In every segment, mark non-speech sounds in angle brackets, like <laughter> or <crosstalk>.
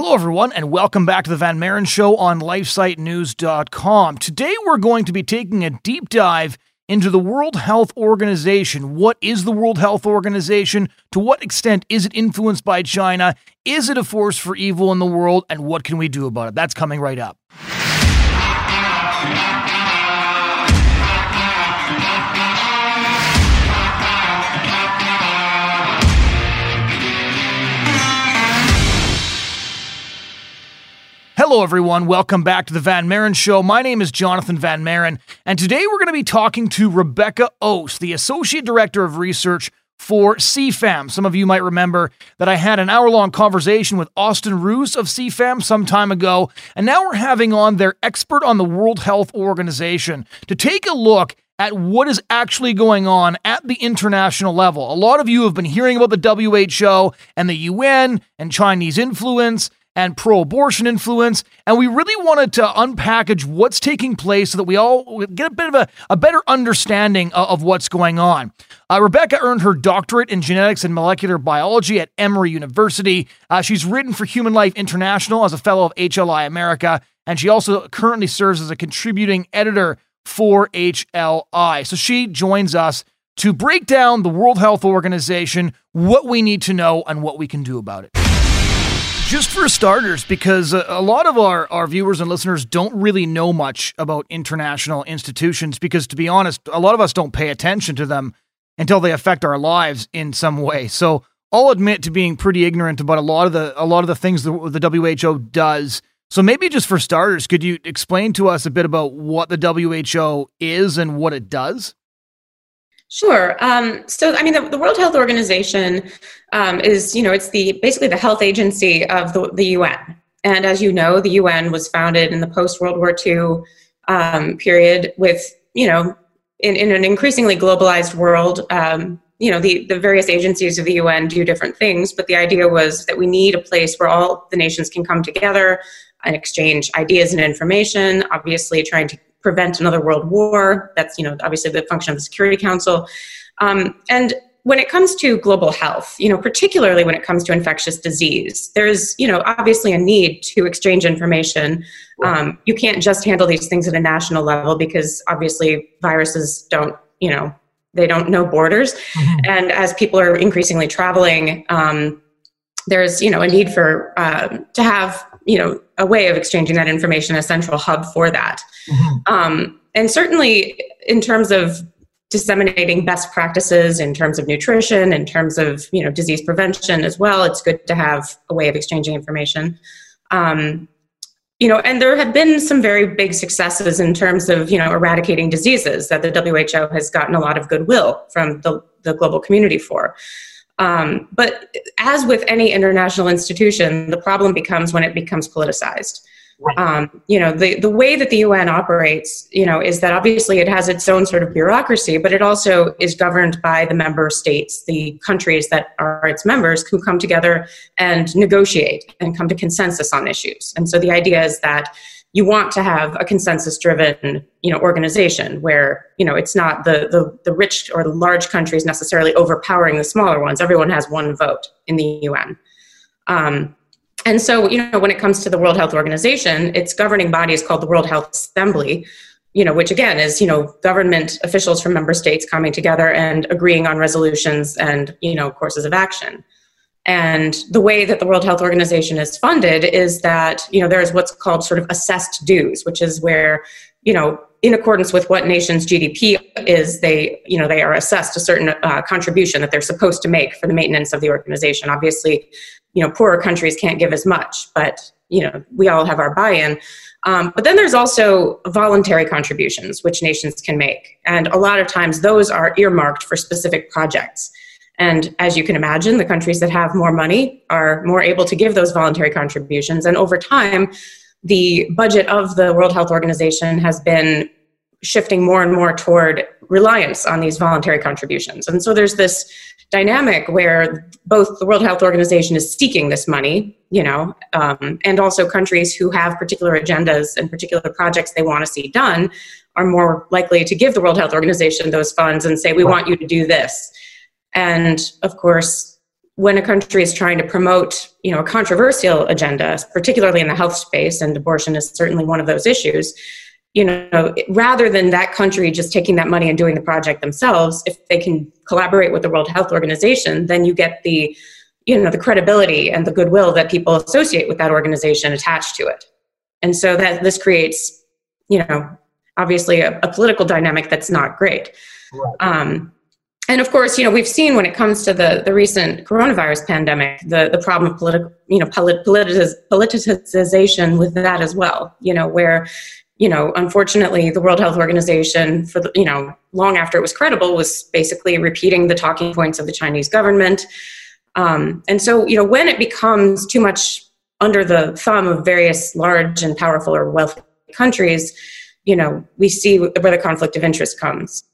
Hello, everyone, and welcome back to the Van Maren Show on LifeSiteNews.com. Today, we're going to be taking a deep dive into the World Health Organization. What is the World Health Organization? To what extent is it influenced by China? Is it a force for evil in the world? And what can we do about it? That's coming right up. Hello, everyone. Welcome back to the Van Maren Show. My name is Jonathon Van Maren, and today we're going to be talking to Rebecca Oas, the Associate Director of Research for CFAM. Some of you might remember that I had an hour long conversation with Austin Ruse of CFAM some time ago, and now we're having on their expert on the World Health Organization to take a look at what is actually going on at the international level. A lot of you have been hearing about the WHO and the UN and Chinese influence and pro abortion influence. And we really wanted to unpackage what's taking place so that we all get a bit of a, a better understanding of, of what's going on. Uh, Rebecca earned her doctorate in genetics and molecular biology at Emory University. Uh, she's written for Human Life International as a fellow of HLI America, and she also currently serves as a contributing editor for HLI. So she joins us to break down the World Health Organization, what we need to know, and what we can do about it just for starters, because uh, a, lot of our, our viewers and listeners don't really know much about international institutions, because to be honest, a lot of us don't pay attention to them until they affect our lives in some way. So I'll admit to being pretty ignorant about a lot of the a lot of the things the, the WHO does. So maybe just for starters, could you explain to us a bit about what the WHO is and what it does? Sure. Um, so, I mean, the, the, World Health Organization um, is, you know, it's the basically the health agency of the, the UN. And as you know, the UN was founded in the post World War II um, period with, you know, in, in an increasingly globalized world. Um, you know, the, the various agencies of the UN do different things, but the idea was that we need a place where all the nations can come together and exchange ideas and information, obviously trying to prevent another world war. That's you know obviously the function of the Security Council. Um, and when it comes to global health, you know, particularly when it comes to infectious disease, there's, you know, obviously a need to exchange information. Um, you can't just handle these things at a national level because obviously viruses don't, you know, they don't know borders. Mm-hmm. And as people are increasingly traveling, um, there's, you know, a need for uh, to have you know a way of exchanging that information a central hub for that. Mm-hmm. um, and certainly in terms of disseminating best practices in terms of nutrition in terms of you know disease prevention as well it's good to have a way of exchanging information. Um, you know and there have been some very big successes in terms of you know eradicating diseases that the who has gotten a lot of goodwill from the, the global community for um, but as with any international institution, the problem becomes when it becomes politicized. Right. Um, you know, the, the way that the UN operates, you know, is that obviously it has its own sort of bureaucracy, but it also is governed by the member states, the countries that are its members who come together and negotiate and come to consensus on issues. And so the idea is that you want to have a consensus driven you know organization where you know it's not the, the the rich or the large countries necessarily overpowering the smaller ones. Everyone has one vote in the un um, and so you know when it comes to the world health organization its governing body is called the world health assembly you know which again is you know government officials from member states coming together and agreeing on resolutions and you know courses of action and the way that the World Health Organization is funded is that, you know, there's what's called sort of assessed dues, which is where, you know, in accordance with what nation's GDP is, they, you know, they are assessed a certain uh, contribution that they're supposed to make for the maintenance of the organization. Obviously, you know, poorer countries can't give as much, but, you know, we all have our buy-in. Um, but then there's also voluntary contributions, which nations can make. And a lot of times those are earmarked for specific projects. And as you can imagine, the countries that have more money are more able to give those voluntary contributions. And over time, the budget of the World Health Organization has been shifting more and more toward reliance on these voluntary contributions. And so there's this dynamic where both the World Health Organization is seeking this money, you know, um, and also countries who have particular agendas and particular projects they want to see done are more likely to give the World Health Organization those funds and say, we want you to do this. And of course, when a country is trying to promote, you know, a controversial agenda, particularly in the health space, and abortion is certainly one of those issues, you know, rather than that country just taking that money and doing the project themselves, if they can collaborate with the World Health Organization, then you get the, you know, the credibility and the goodwill that people associate with that organization attached to it. And so that this creates, you know, obviously a, a political dynamic that's not great. Right. Um, and of course, you know, we've seen when it comes to the, the recent coronavirus pandemic, the, the problem of political, you know, polit- politiz- politicization with that as well, you know, where, you know, unfortunately, the World Health Organization, for the, you know, long after it was credible, was basically repeating the talking points of the Chinese government. Um, and so, you know, when it becomes too much under the thumb of various large and powerful or wealthy countries, you know, we see where the conflict of interest comes.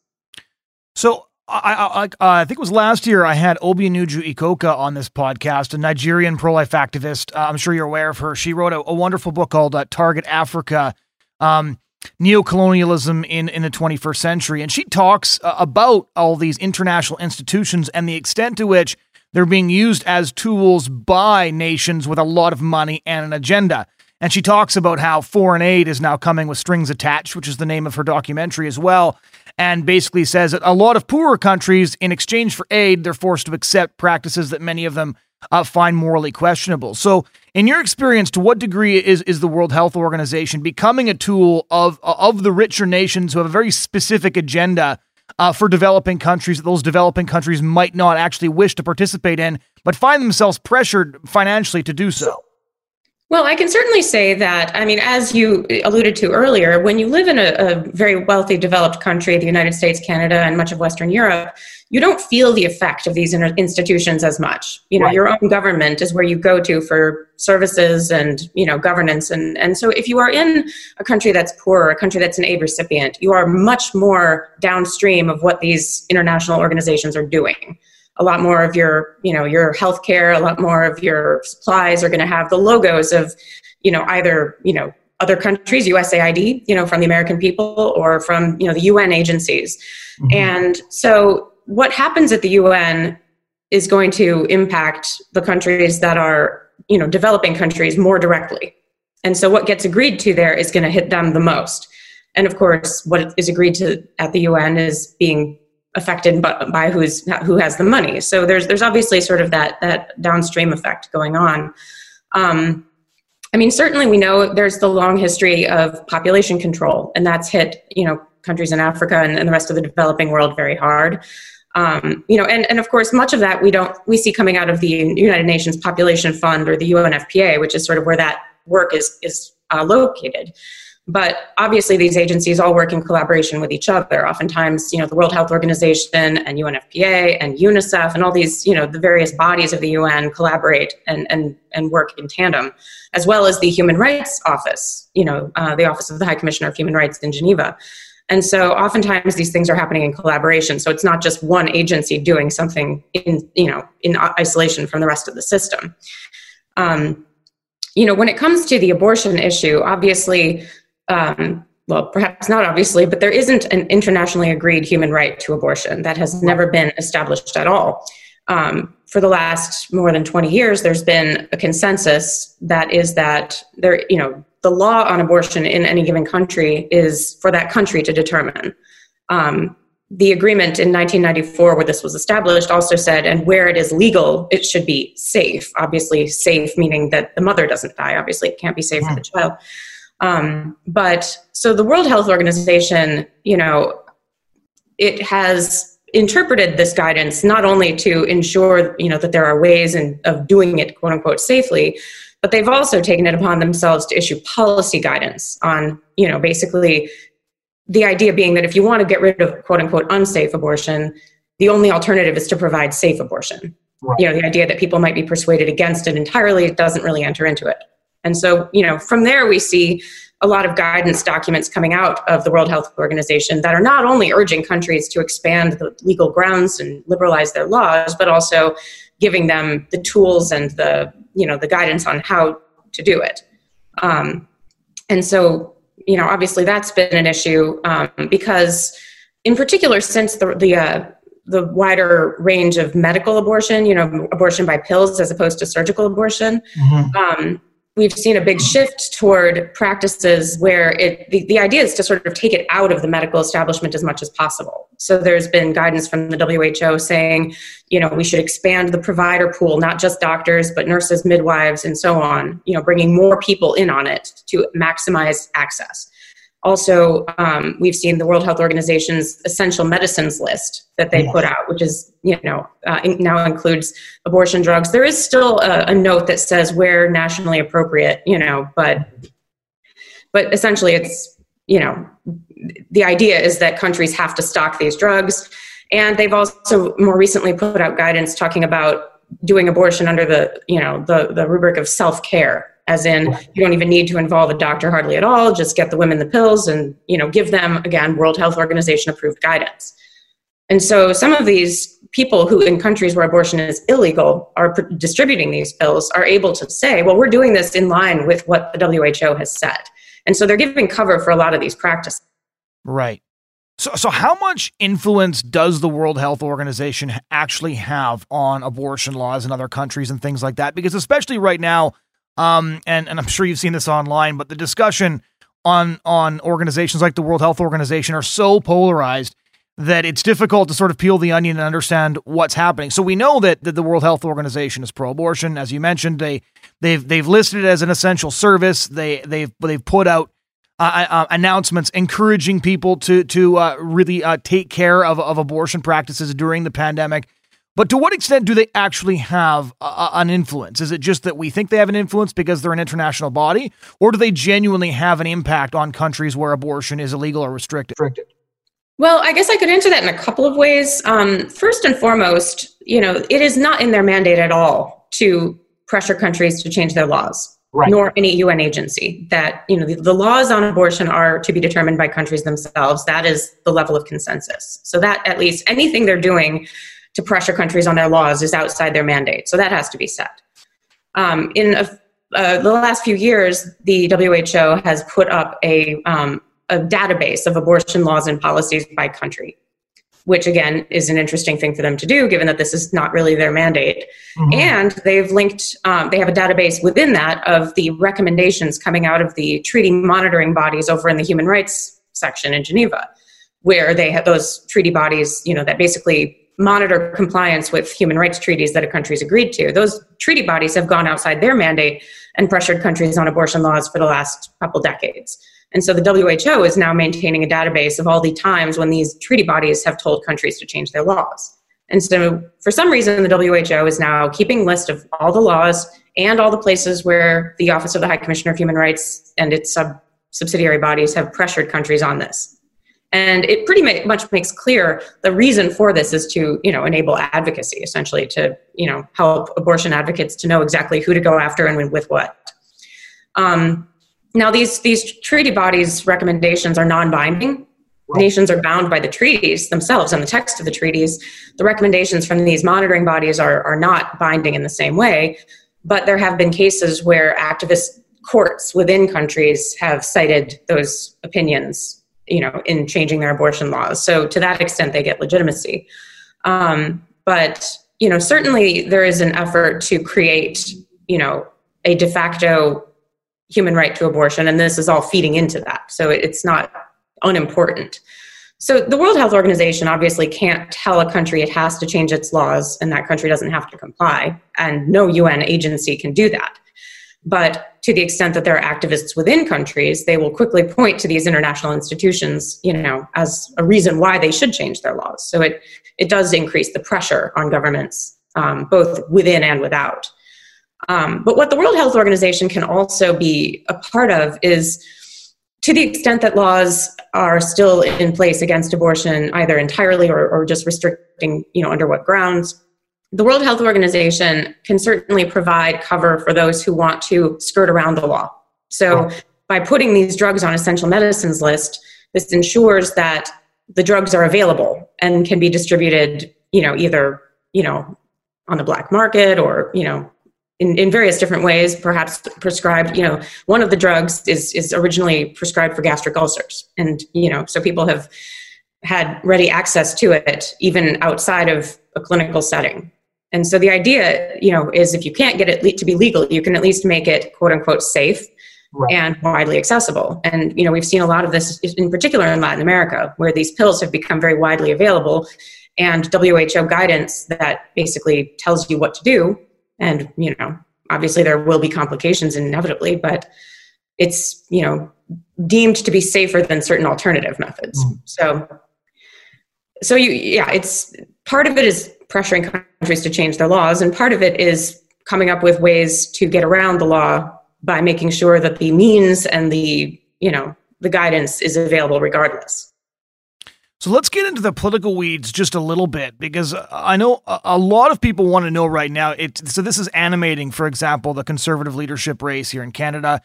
So I, I, I, think it was last year I had Obianuju Ekeocha on this podcast, a Nigerian pro life activist. Uh, I'm sure you're aware of her. She wrote a, a wonderful book called uh, Target Africa um, Neocolonialism in, in the 21st Century. And she talks uh, about all these international institutions and the extent to which they're being used as tools by nations with a lot of money and an agenda. And she talks about how foreign aid is now coming with strings attached, which is the name of her documentary as well and basically says that a lot of poorer countries, in exchange for aid, they're forced to accept practices that many of them uh, find morally questionable. So, in your experience, to what degree is is the World Health Organization becoming a tool of of the richer nations who have a very specific agenda uh, for developing countries that those developing countries might not actually wish to participate in, but find themselves pressured financially to do so? Well, I can certainly say that. I mean, as you alluded to earlier, when you live in a, a, very wealthy, developed country, the United States, Canada, and much of Western Europe, you don't feel the effect of these institutions as much. You know, right. your own government is where you go to for services and you know governance, and and so if you are in a country that's poor, a country that's an aid recipient, you are much more downstream of what these international organizations are doing a lot more of your you know your healthcare a lot more of your supplies are going to have the logos of you know either you know other countries usaid you know from the american people or from you know the un agencies. Mm-hmm. and so what happens at the un is going to impact the countries that are you know developing countries more directly. And so what gets agreed to there is going to hit them the most. And of course what is agreed to at the un is being affected by, by who's who has the money. So there's there's obviously sort of that that downstream effect going on. Um, I mean, certainly we know there's the long history of population control, and that's hit you know countries in Africa and, and the rest of the developing world very hard. Um, you know, and, and of course, much of that we don't we see coming out of the United Nations Population Fund or the UNFPA, which is sort of where that work is is uh, located. But obviously, these agencies all work in collaboration with each other. Oftentimes, you know, the World Health Organization and UNFPA and UNICEF and all these, you know, the various bodies of the UN collaborate and, and, and work in tandem, as well as the Human Rights Office, you know, uh, the Office of the High Commissioner of Human Rights in Geneva. And so oftentimes these things are happening in collaboration. So it's not just one agency doing something in, you know, in isolation from the rest of the system. Um, you know, when it comes to the abortion issue, obviously um, well, perhaps not obviously, but there isn't an internationally agreed human right to abortion that has never been established at all. Um, for the last more than 20 years, there's been a consensus that is that there, you know, the law on abortion in any given country is for that country to determine. Um, the agreement in 1994, where this was established, also said, and where it is legal, it should be safe. Obviously, safe meaning that the mother doesn't die. Obviously, it can't be safe yeah. for the child. Um, but so the World Health Organization, you know, it has interpreted this guidance not only to ensure, you know, that there are ways in, of doing it, quote unquote, safely, but they've also taken it upon themselves to issue policy guidance on, you know, basically the idea being that if you want to get rid of quote unquote unsafe abortion, the only alternative is to provide safe abortion. Right. You know, the idea that people might be persuaded against it entirely doesn't really enter into it. And so, you know, from there we see a lot of guidance documents coming out of the World Health Organization that are not only urging countries to expand the legal grounds and liberalize their laws, but also giving them the tools and the you know the guidance on how to do it. Um, and so, you know, obviously that's been an issue um, because, in particular, since the the uh, the wider range of medical abortion, you know, abortion by pills as opposed to surgical abortion. Mm-hmm. Um, we've seen a big shift toward practices where it the, the idea is to sort of take it out of the medical establishment as much as possible. So there's been guidance from the who saying you know we should expand the provider pool not just doctors but nurses midwives and so on you know bringing more people in on it to maximize access also um, we've seen the world health organization's essential medicines list that they yes. put out which is you know uh, now includes abortion drugs. There is still a, a, note that says where nationally appropriate you know but but essentially it's you know the idea is that countries have to stock these drugs. And they've also more recently put out guidance talking about doing abortion under the you know the the rubric of self-care as in you don't even need to involve a doctor hardly at all just get the women the pills and you know give them again world health organization approved guidance. And so some of these people who in countries where abortion is illegal are pr- distributing these pills are able to say well we're doing this in line with what the who has said. And so they're giving cover for a lot of these practices. Right. So, so how much influence does the World Health Organization actually have on abortion laws in other countries and things like that? Because especially right now, um, and and I'm sure you've seen this online, but the discussion on on organizations like the World Health Organization are so polarized that it's difficult to sort of peel the onion and understand what's happening. So we know that, that the World Health Organization is pro-abortion, as you mentioned. They they've they've listed it as an essential service. They they've they've put out uh, uh, announcements encouraging people to to uh, really uh, take care of of abortion practices during the pandemic. But to what extent do they actually have a, an influence? Is it just that we think they have an influence because they're an international body, or do they genuinely have an impact on countries where abortion is illegal or restricted? restricted? Well, I guess I could answer that in a couple of ways. Um, first and foremost, you know, it is not in their mandate at all to pressure countries to change their laws, right. nor any UN agency. That you know, the, the laws on abortion are to be determined by countries themselves. That is the level of consensus. So that at least anything they're doing to pressure countries on their laws is outside their mandate. So that has to be set. Um, in a, uh, the last few years, the WHO has put up a, um, a database of abortion laws and policies by country, which again is an interesting thing for them to do, given that this is not really their mandate. Mm-hmm. And they've linked, um, they have a database within that of the recommendations coming out of the treaty monitoring bodies over in the human rights section in Geneva, where they have those treaty bodies, you know, that basically monitor compliance with human rights treaties that a country's agreed to. Those treaty bodies have gone outside their mandate and pressured countries on abortion laws for the last couple decades. And so the WHO is now maintaining a database of all the times when these treaty bodies have told countries to change their laws. And so for some reason the WHO is now keeping list of all the laws and all the places where the Office of the High Commissioner of Human Rights and its sub subsidiary bodies have pressured countries on this. And it pretty much makes clear the reason for this is to, you know, enable advocacy, essentially to, you know, help abortion advocates to know exactly who to go after and with what. Um, now, these these treaty bodies' recommendations are non-binding. Nations are bound by the treaties themselves and the text of the treaties. The recommendations from these monitoring bodies are are not binding in the same way. But there have been cases where activist courts within countries have cited those opinions you know, in changing their abortion laws. So to that extent, they get legitimacy. Um, but you know, certainly there is an effort to create, you know, a de facto human right to abortion, and this is all feeding into that. So it's not unimportant. So the World Health Organization obviously can't tell a country it has to change its laws, and that country doesn't have to comply, and no UN agency can do that. But to the extent that there are activists within countries, they will quickly point to these international institutions, you know, as a reason why they should change their laws. So it it does increase the pressure on governments, um, both within and without. Um, but what the World Health Organization can also be a part of is to the extent that laws are still in place against abortion, either entirely or, or just restricting, you know, under what grounds, the World Health Organization can certainly provide cover for those who want to skirt around the law. So, by putting these drugs on essential medicines list, this ensures that the drugs are available and can be distributed, you know, either, you know, on the black market or, you know, in, in various different ways, perhaps prescribed, you know, one of the drugs is, is originally prescribed for gastric ulcers. And, you know, so people have had ready access to it even outside of a clinical setting. And so the idea, you know, is if you can't get it to be legal, you can at least make it quote unquote safe right. and widely accessible. And you know, we've seen a lot of this in particular in Latin America, where these pills have become very widely available, and WHO guidance that basically tells you what to do. And you know, obviously there will be complications inevitably, but it's you know deemed to be safer than certain alternative methods. Mm. So, so you yeah, it's part of it is pressuring countries to change their laws, and part of it is coming up with ways to get around the law by making sure that the means and the you know the guidance is available regardless. So let's get into the political weeds just a little bit because I know a lot of people want to know right now. It so this is animating, for example, the conservative leadership race here in Canada.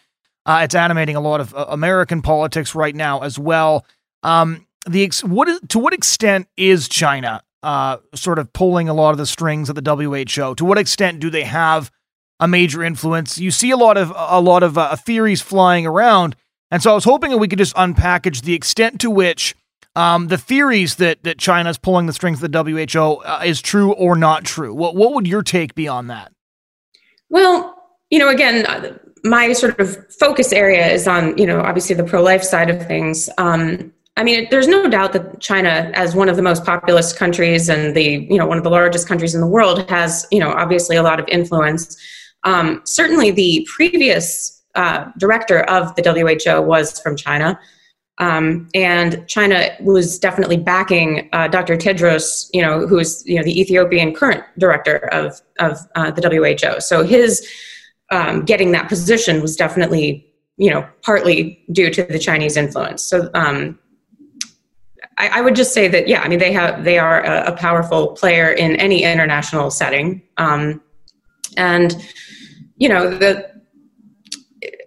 Uh, it's animating a lot of uh, American politics right now as well. Um, the ex- what is to what extent is China uh, sort of pulling a lot of the strings at the WHO? To what extent do they have a major influence? You see a lot of a lot of uh, theories flying around, and so I was hoping that we could just unpackage the extent to which um, the theories that that China's pulling the strings of the WHO uh, is true or not true. What what would your take be on that? Well, you know, again, uh, my sort of focus area is on you know obviously the pro life side of things. Um, I mean, there's no doubt that China, as one of the most populous countries and the you know one of the largest countries in the world, has you know obviously a lot of influence. Um, certainly, the previous uh, director of the WHO was from China. Um, and China was definitely backing uh, Dr. Tedros, you know, who's you know the Ethiopian current director of of uh, the WHO. So his um, getting that position was definitely you know partly due to the Chinese influence. So um, I, I, would just say that yeah, I mean they have they are a, a powerful player in any international setting, um, and you know the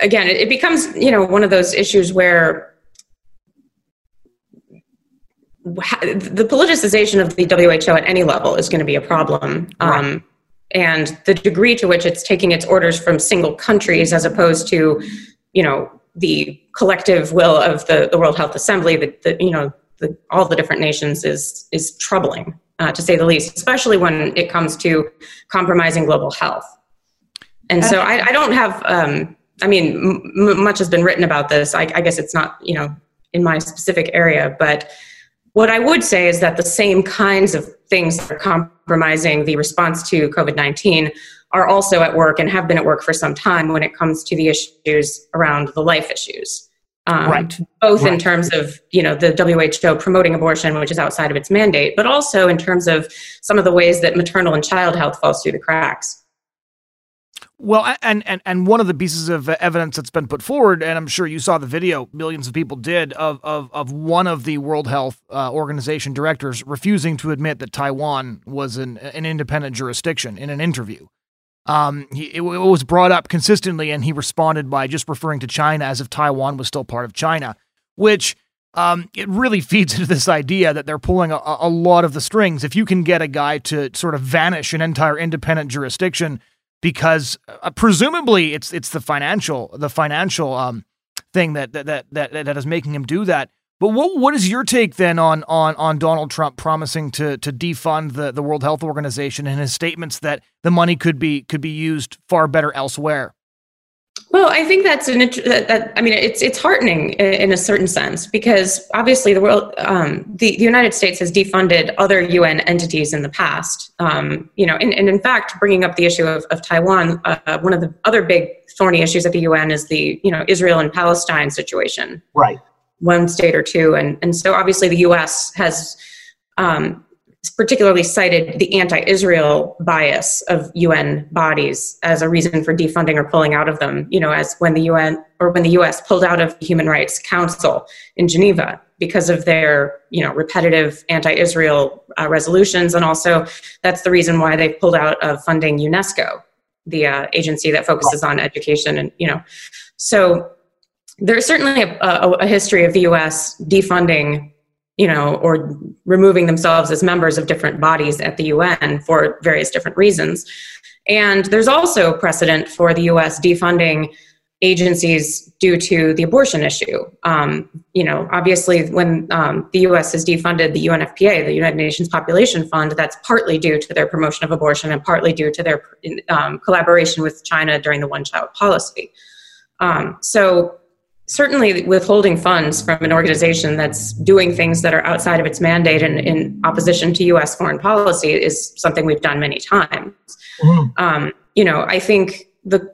again it, it becomes you know one of those issues where the politicization of the WHO at any level is going to be a problem. Right. Um, and the degree to which it's taking its orders from single countries as opposed to, you know, the collective will of the, the World Health Assembly, the, the you know, the, all the different nations is is troubling, uh, to say the least, especially when it comes to compromising global health. And so I, I don't have, um, I mean, m- much has been written about this. I, I guess it's not, you know, in my specific area, but what I would say is that the same kinds of things that are compromising the response to COVID 19 are also at work and have been at work for some time when it comes to the issues around the life issues. Um, right. Both right. in terms of you know the WHO promoting abortion, which is outside of its mandate, but also in terms of some of the ways that maternal and child health falls through the cracks. Well, and, and and one of the pieces of evidence that's been put forward, and I'm sure you saw the video, millions of people did, of of, of one of the World Health uh, Organization directors refusing to admit that Taiwan was an an independent jurisdiction in an interview. Um, he, it, it was brought up consistently, and he responded by just referring to China as if Taiwan was still part of China, which um, it really <laughs> feeds into this idea that they're pulling a, a lot of the strings. If you can get a guy to sort of vanish an entire independent jurisdiction because uh, presumably it's it's the financial the financial um, thing that, that that that that is making him do that. But what what is your take then on on on Donald Trump promising to to defund the the World Health Organization and his statements that the money could be could be used far better elsewhere? Well, I think that's an. That, that, I mean, it's it's heartening in, a certain sense because obviously the world, um, the, the United States has defunded other UN entities in the past. Um, you know, and, and in fact, bringing up the issue of, of Taiwan, uh, one of the other big thorny issues at the UN is the you know Israel and Palestine situation. Right. One state or two, and and so obviously the U.S. has um, particularly cited the anti-Israel bias of UN bodies as a reason for defunding or pulling out of them. You know, as when the UN or when the U.S. pulled out of the Human Rights Council in Geneva because of their you know repetitive anti-Israel uh, resolutions, and also that's the reason why they pulled out of funding UNESCO, the uh, agency that focuses on education, and you know, so there's certainly a, a, a history of the U.S. defunding you know, or removing themselves as members of different bodies at the UN for various different reasons. And there's also precedent for the US defunding agencies due to the abortion issue. Um, you know, obviously, when um, the U.S. has defunded the UNFPA, the United Nations Population Fund, that's partly due to their promotion of abortion and partly due to their um, collaboration with China during the one-child policy. Um, so, certainly, withholding funds from an organization that's doing things that are outside of its mandate and in opposition to U.S. foreign policy is something we've done many times. Mm-hmm. you know, I think the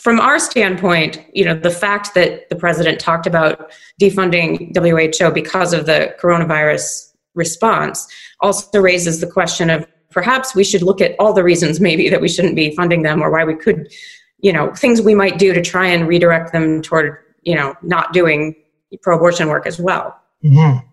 from our standpoint, you know, the fact that the president talked about defunding WHO because of the coronavirus response also raises the question of perhaps we should look at all the reasons maybe that we shouldn't be funding them or why we could, you know, things we might do to try and redirect them toward, you know, not doing pro-abortion work as well. Mm-hmm.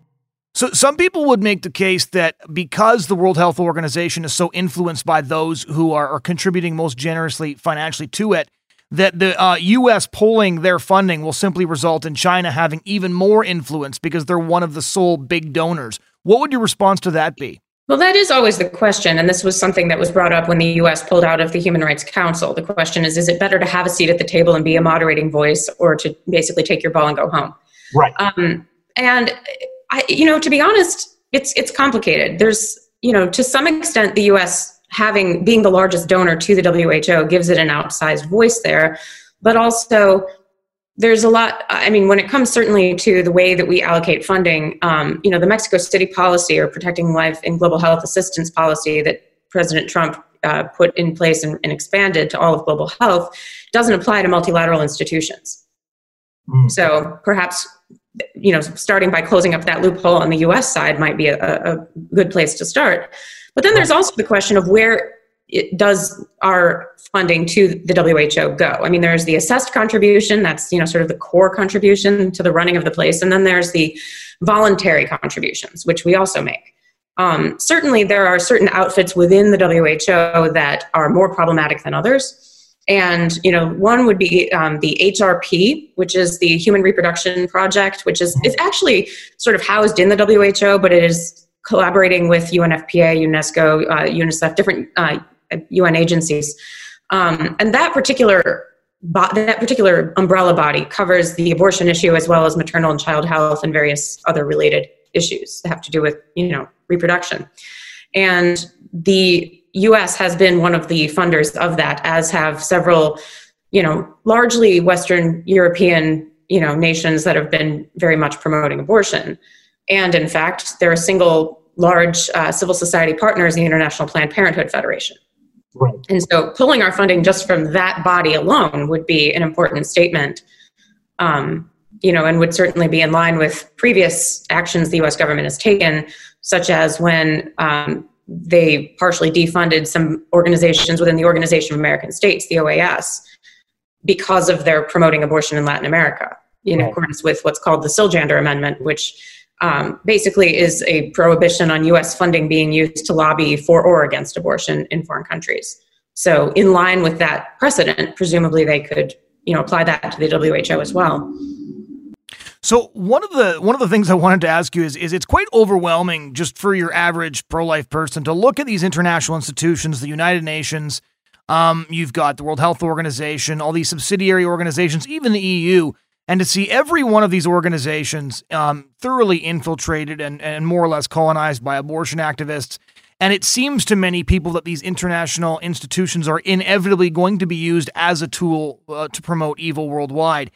So, some people would make the case that because the World Health Organization is so influenced by those who are, are contributing most generously financially to it, that the uh, U.S. pulling their funding will simply result in China having even more influence because they're one of the sole big donors. What would your response to that be? Well, that is always the question. And this was something that was brought up when the US pulled out of the Human Rights Council. The question is is it better to have a seat at the table and be a moderating voice or to basically take your ball and go home? Right. Um, and, I, you know, to be honest, it's, it's complicated. There's, you know, to some extent, the US having being the largest donor to the WHO gives it an outsized voice there, but also there's a lot. I mean, when it comes certainly to the way that we allocate funding, um, you know, the Mexico City policy or protecting life and global health assistance policy that President Trump uh, put in place and, and, expanded to all of global health doesn't apply to multilateral institutions. Mm. So perhaps you know starting by closing up that loophole on the U.S. side might be a, a good place to start. But then there's also the question of where it does our funding to the WHO go? I mean, there's the assessed contribution, that's you know sort of the core contribution to the running of the place, and then there's the voluntary contributions, which we also make. Um, certainly, there are certain outfits within the WHO that are more problematic than others. And you know, one would be um, the HRP, which is the Human Reproduction Project, which is it's actually sort of housed in the WHO, but it is collaborating with UNFPA, UNESCO, uh, UNICEF, different uh, UN agencies. Um, and that particular bo- that particular umbrella body covers the abortion issue as well as maternal and child health and various other related issues that have to do with you know reproduction. And the U.S. has been one of the funders of that, as have several, you know, largely Western European, you know, nations that have been very much promoting abortion. And in fact, they're a single large uh, civil society partners in the International Planned Parenthood Federation. Right. And so pulling our funding just from that body alone would be an important statement, um, you know, and would certainly be in line with previous actions the US government has taken, such as when um, they partially defunded some organizations within the Organization of American States, the OAS, because of their promoting abortion in Latin America, in right. accordance with what's called the Siljander Amendment, which um, basically is a prohibition on U.S. funding being used to lobby for or against abortion in foreign countries. So, in line with that precedent, presumably they could, you know, apply that to the WHO as well. So one of the one of the things I wanted to ask you is is it's quite overwhelming just for your average pro life person to look at these international institutions, the United Nations. Um, you've got the World Health Organization, all these subsidiary organizations, even the EU, and to see every one of these organizations um, thoroughly infiltrated and, and more or less colonized by abortion activists. And it seems to many people that these international institutions are inevitably going to be used as a tool uh, to promote evil worldwide.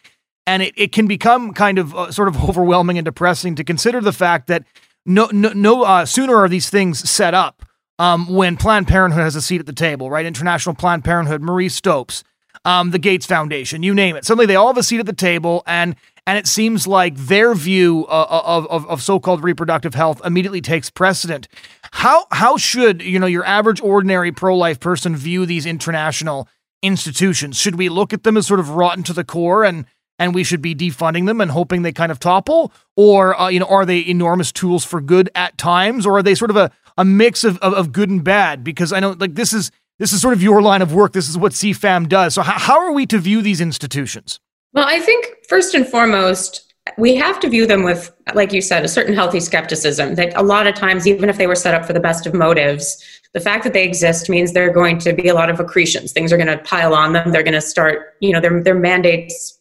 And it, it can become kind of uh, sort of <laughs> overwhelming and depressing to consider the fact that no, no, no uh, sooner are these things set up um, when Planned Parenthood has a seat at the table, right? International Planned Parenthood, Marie Stopes, um, the Gates Foundation, you name it. Suddenly they all have a seat at the table, and and it seems like their view uh, uh, of, of, of so-called reproductive health immediately takes precedent. How how should you know your average ordinary pro-life person view these international institutions? Should we look at them as sort of rotten to the core and and we should be defunding them and hoping they kind of topple, or uh, you know are they enormous tools for good at times, or are they sort of a a mix of, of, of good and bad? Because I know like this is this is sort of your line of work. This is what CFAM does. So, how, how are we to view these institutions? Well, I think first and foremost, we have to view them with, like you said, a certain healthy skepticism that a lot of times, even if they were set up for the best of motives, the fact that they exist means there are going to be a lot of accretions. Things are going to pile on them. They're going to start, you know, their, their mandates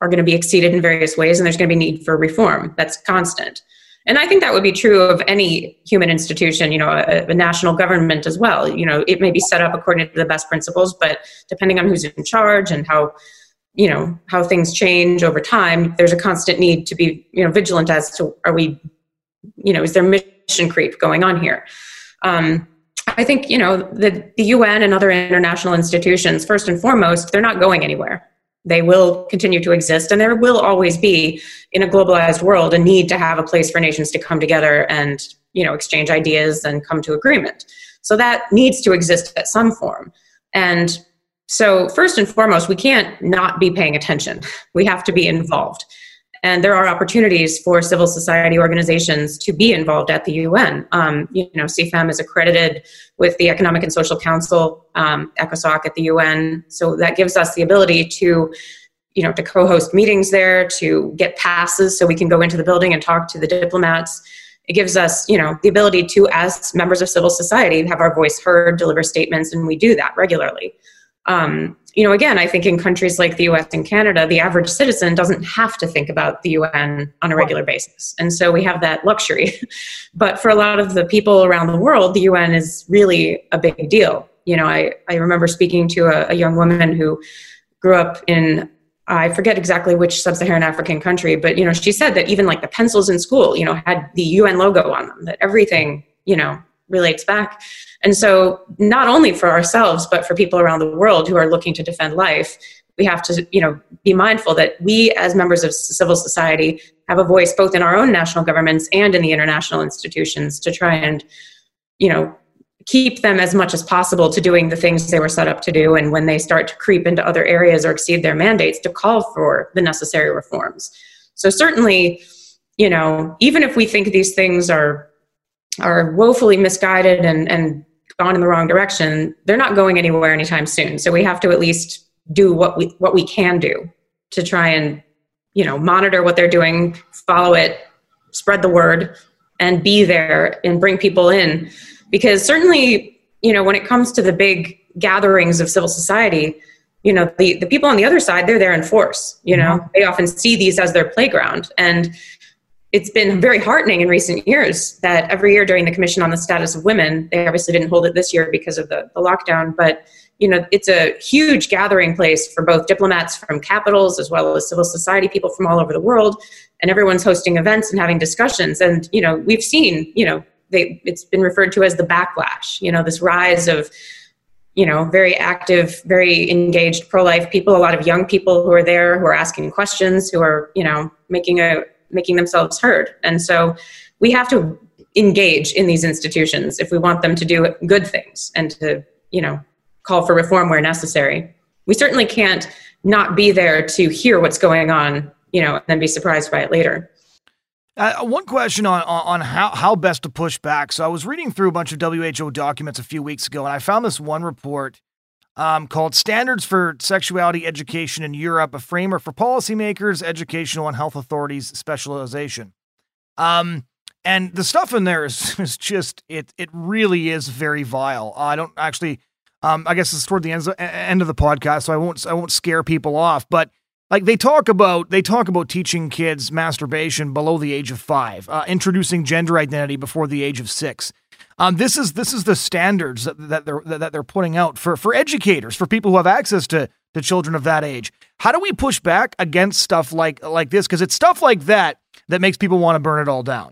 are going to be exceeded in various ways, and there's going to be need for reform. That's constant. And I think that would be true of any human institution, you know, a, a, national government as well. You know, it may be set up according to the best principles, but depending on who's in charge and how, you know, how things change over time, there's a constant need to be, you know, vigilant as to are we, you know, is there mission creep going on here? Um, I think, you know, the, the UN and other international institutions, first and foremost, they're not going anywhere they will continue to exist and there will always be in a globalized world a need to have a place for nations to come together and you know exchange ideas and come to agreement. So that needs to exist at some form. And so first and foremost we can't not be paying attention. <laughs> We have to be involved and there are opportunities for civil society organizations to be involved at the UN. Um, you know, CFAM is accredited with the Economic and Social Council, um, ECOSOC at the UN, so that gives us the ability to, you know, to co-host meetings there, to get passes so we can go into the building and talk to the diplomats. It gives us, you know, the ability to, as members of civil society, have our voice heard, deliver statements, and we do that regularly. Um, you know, again, I think in countries like the US and Canada, the average citizen doesn't have to think about the UN on a regular basis. And so we have that luxury. <laughs> but for a lot of the people around the world, the UN is really a big deal. You know, I, I remember speaking to a, a young woman who grew up in I forget exactly which sub-Saharan African country, but you know, she said that even like the pencils in school, you know, had the UN logo on them. That everything, you know, relates back. And so, not only for ourselves, but for people around the world who are looking to defend life, we have to, you know, be mindful that we, as members of civil society, have a voice both in our own national governments and in the international institutions to try and, you know, keep them as much as possible to doing the things they were set up to do. And when they start to creep into other areas or exceed their mandates, to call for the necessary reforms. So certainly, you know, even if we think these things are are woefully misguided and, and gone in the wrong direction, they're not going anywhere anytime soon. So we have to at least do what we what we can do to try and you know monitor what they're doing, follow it, spread the word, and be there and bring people in. Because certainly, you know, when it comes to the big gatherings of civil society, you know, the, the people on the other side, they're there in force. You know, mm-hmm. they often see these as their playground. And it's been very heartening in recent years that every year during the commission on the status of women they obviously didn't hold it this year because of the, the lockdown but you know it's a huge gathering place for both diplomats from capitals as well as civil society people from all over the world and everyone's hosting events and having discussions and you know we've seen you know they, it's been referred to as the backlash you know this rise of you know very active very engaged pro-life people a lot of young people who are there who are asking questions who are you know making a making themselves heard. And so we have to engage in these institutions if we want them to do good things and to, you know, call for reform where necessary. We certainly can't not be there to hear what's going on, you know, and then be surprised by it later. Uh, one question on, on how, how best to push back. So I was reading through a bunch of WHO documents a few weeks ago, and I found this one report um, called Standards for Sexuality Education in Europe, a framework for policymakers, educational, and health authorities specialization. Um, and the stuff in there is, <laughs> is just, it, it really is very vile. I don't actually, um, I guess it's toward the end, end of the podcast, so I won't, I won't scare people off, but like they talk about they talk about teaching kids masturbation below the age of five uh, introducing gender identity before the age of six um, this is this is the standards that, that they're that they're putting out for for educators, for people who have access to to children of that age. How do we push back against stuff like like this? Because it's stuff like that that makes people want to burn it all down.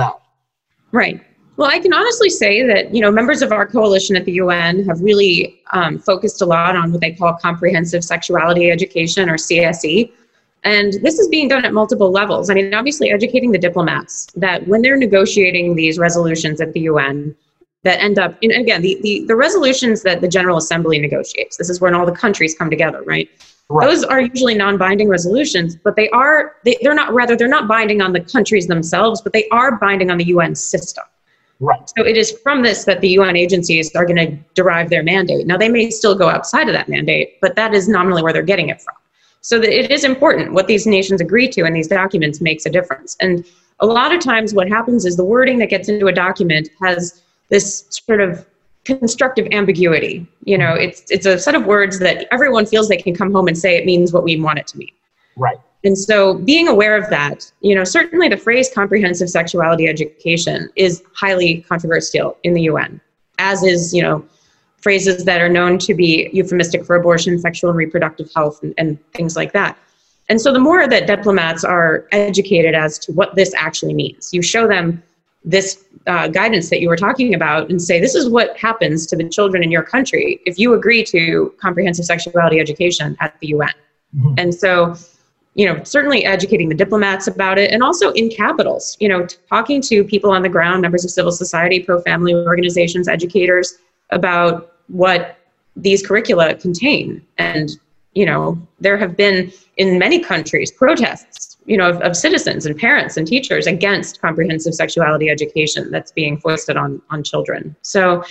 Right. Well, I can honestly say that you know members of our coalition at the UN have really um, focused a lot on what they call comprehensive sexuality education or CSE. And this is being done at multiple levels. I mean, obviously, educating the diplomats that when they're negotiating these resolutions at the UN, that end up and again the, the, the resolutions that the general assembly negotiates this is when all the countries come together right, right. those are usually non-binding resolutions but they are they, they're not rather they're not binding on the countries themselves but they are binding on the un system. Right. So it is from this that the un agencies are going to derive their mandate. Now they may still go outside of that mandate but that is nominally where they're getting it from. So that it is important what these nations agree to in these documents makes a difference. And a lot of times what happens is the wording that gets into a document has this sort of constructive ambiguity. You know, it's it's a set of words that everyone feels they can come home and say it means what we want it to mean. Right. And so being aware of that, you know, certainly the phrase comprehensive sexuality education is highly controversial in the UN, as is, you know, phrases that are known to be euphemistic for abortion, sexual and reproductive health, and, and things like that. And so the more that diplomats are educated as to what this actually means, you show them this uh, guidance that you were talking about and say, this is what happens to the children in your country if you agree to comprehensive sexuality education at the UN. Mm-hmm. And so, you know, certainly educating the diplomats about it and also in capitals, you know, talking to people on the ground, members of civil society, pro family organizations, educators about what these curricula contain. And, you know, there have been in many countries protests you know, of, of, citizens and parents and teachers against comprehensive sexuality education that's being foisted on on children. So,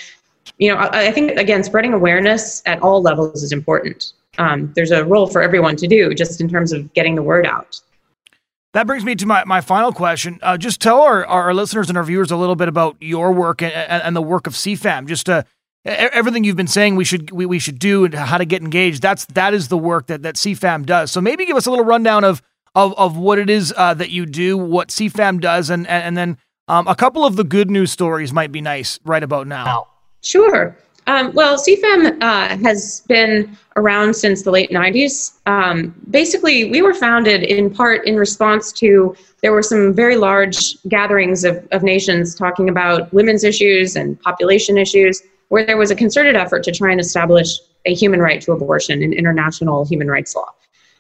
you know, I, I think again, spreading awareness at all levels is important. Um, there's a role for everyone to do, just in terms of getting the word out. That brings me to my, my final question. Uh, just tell our, our listeners and our viewers a little bit about your work and, and the work of CFAM. Just to, everything you've been saying we should we, we should do and how to get engaged. That's that is the work that that CFAM does. So maybe give us a little rundown of of, of what it is uh, that you do, what CFAM does, and, and, and then um, a couple of the good news stories might be nice right about now. Sure. Um, well, CFAM uh, has been around since the late 90s. Um, basically, we were founded in part in response to there were some very large gatherings of, of nations talking about women's issues and population issues, where there was a concerted effort to try and establish a human right to abortion in international human rights law.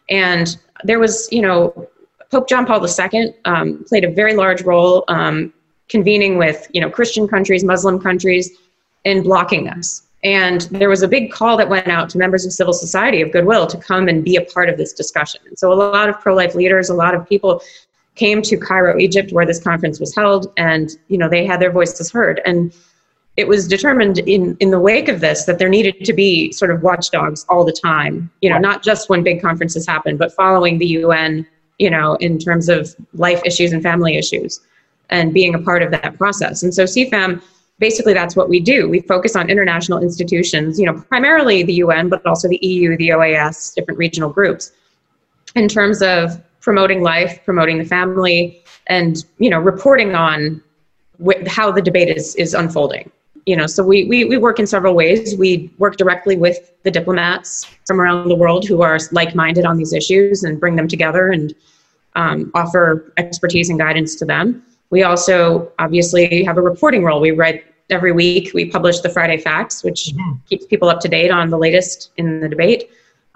And there was, you know, Pope John Paul II um, played a very large role um, convening with, you know, Christian countries, Muslim countries, in blocking this. And there was a big call that went out to members of civil society of goodwill to come and be a part of this discussion. And so a lot of pro-life leaders, a lot of people came to Cairo, Egypt, where this conference was held, and you know they had their voices heard. And it was determined in, in the wake of this that there needed to be sort of watchdogs all the time, you know, not just when big conferences happen, but following the UN, you know, in terms of life issues and family issues and being a part of that process. And so CFAM, basically that's what we do. We focus on international institutions, you know, primarily the UN, but also the EU, the OAS, different regional groups, in terms of promoting life, promoting the family, and, you know, reporting on how the debate is, is unfolding you know, so we, we, we work in several ways. We work directly with the diplomats from around the world who are like-minded on these issues and bring them together and um, offer expertise and guidance to them. We also obviously have a reporting role. We write every week. We publish the Friday Facts, which mm-hmm. keeps people up to date on the latest in the debate.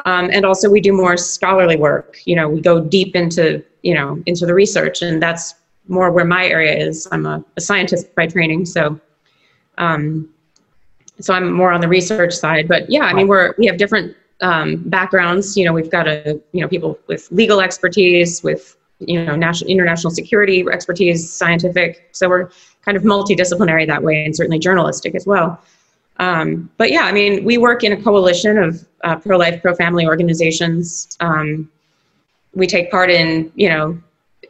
Um, and also we do more scholarly work. You know, we go deep into you know into the research, and that's more where my area is. I'm a, a scientist by training, so um, so I'm more on the research side, but yeah, I mean, we're, we have different um, backgrounds. You know, we've got a, you know, people with legal expertise, with, you know, national, international security expertise, scientific. So we're kind of multidisciplinary that way and certainly journalistic as well. Um, but yeah, I mean, we work in a coalition of uh, pro-life, pro-family organizations. Um, we take part in, you know,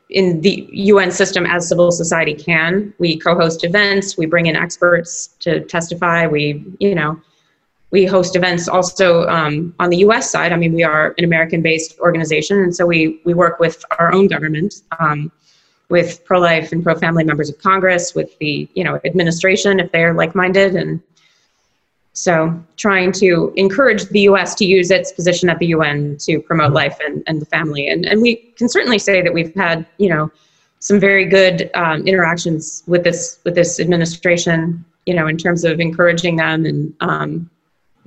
in the UN system as civil society can. We co-host events, we bring in experts to testify. We, you know, we host events also um, on the U.S. side. I mean, we are an American-based organization, and so we we work with our own government, um, with pro-life and pro-family members of Congress, with the you know administration if they're like-minded, and so trying to encourage the U.S. to use its position at the UN to promote mm-hmm. life and, and the family. And, and we can certainly say that we've had, you know, some very good um, interactions with this with this administration, you know, in terms of encouraging them and, um,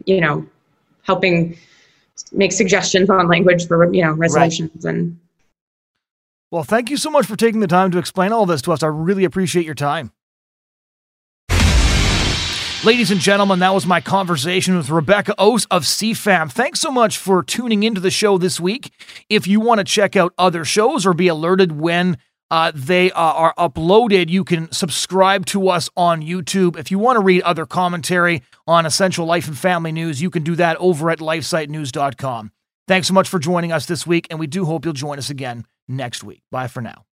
you know, helping make suggestions on language for, you know, resolutions right. and. Well, thank you so much for taking the time to explain all this to us. I really appreciate your time. Ladies and gentlemen, that was my conversation with Rebecca Oas of CFAM. Thanks so much for tuning into the show this week. If you want to check out other shows or be alerted when uh, they uh, are uploaded, you can subscribe to us on YouTube. If you want to read other commentary on essential life and family news, you can do that over at lifesitenews.com. Thanks so much for joining us this week, and we do hope you'll join us again next week. Bye for now.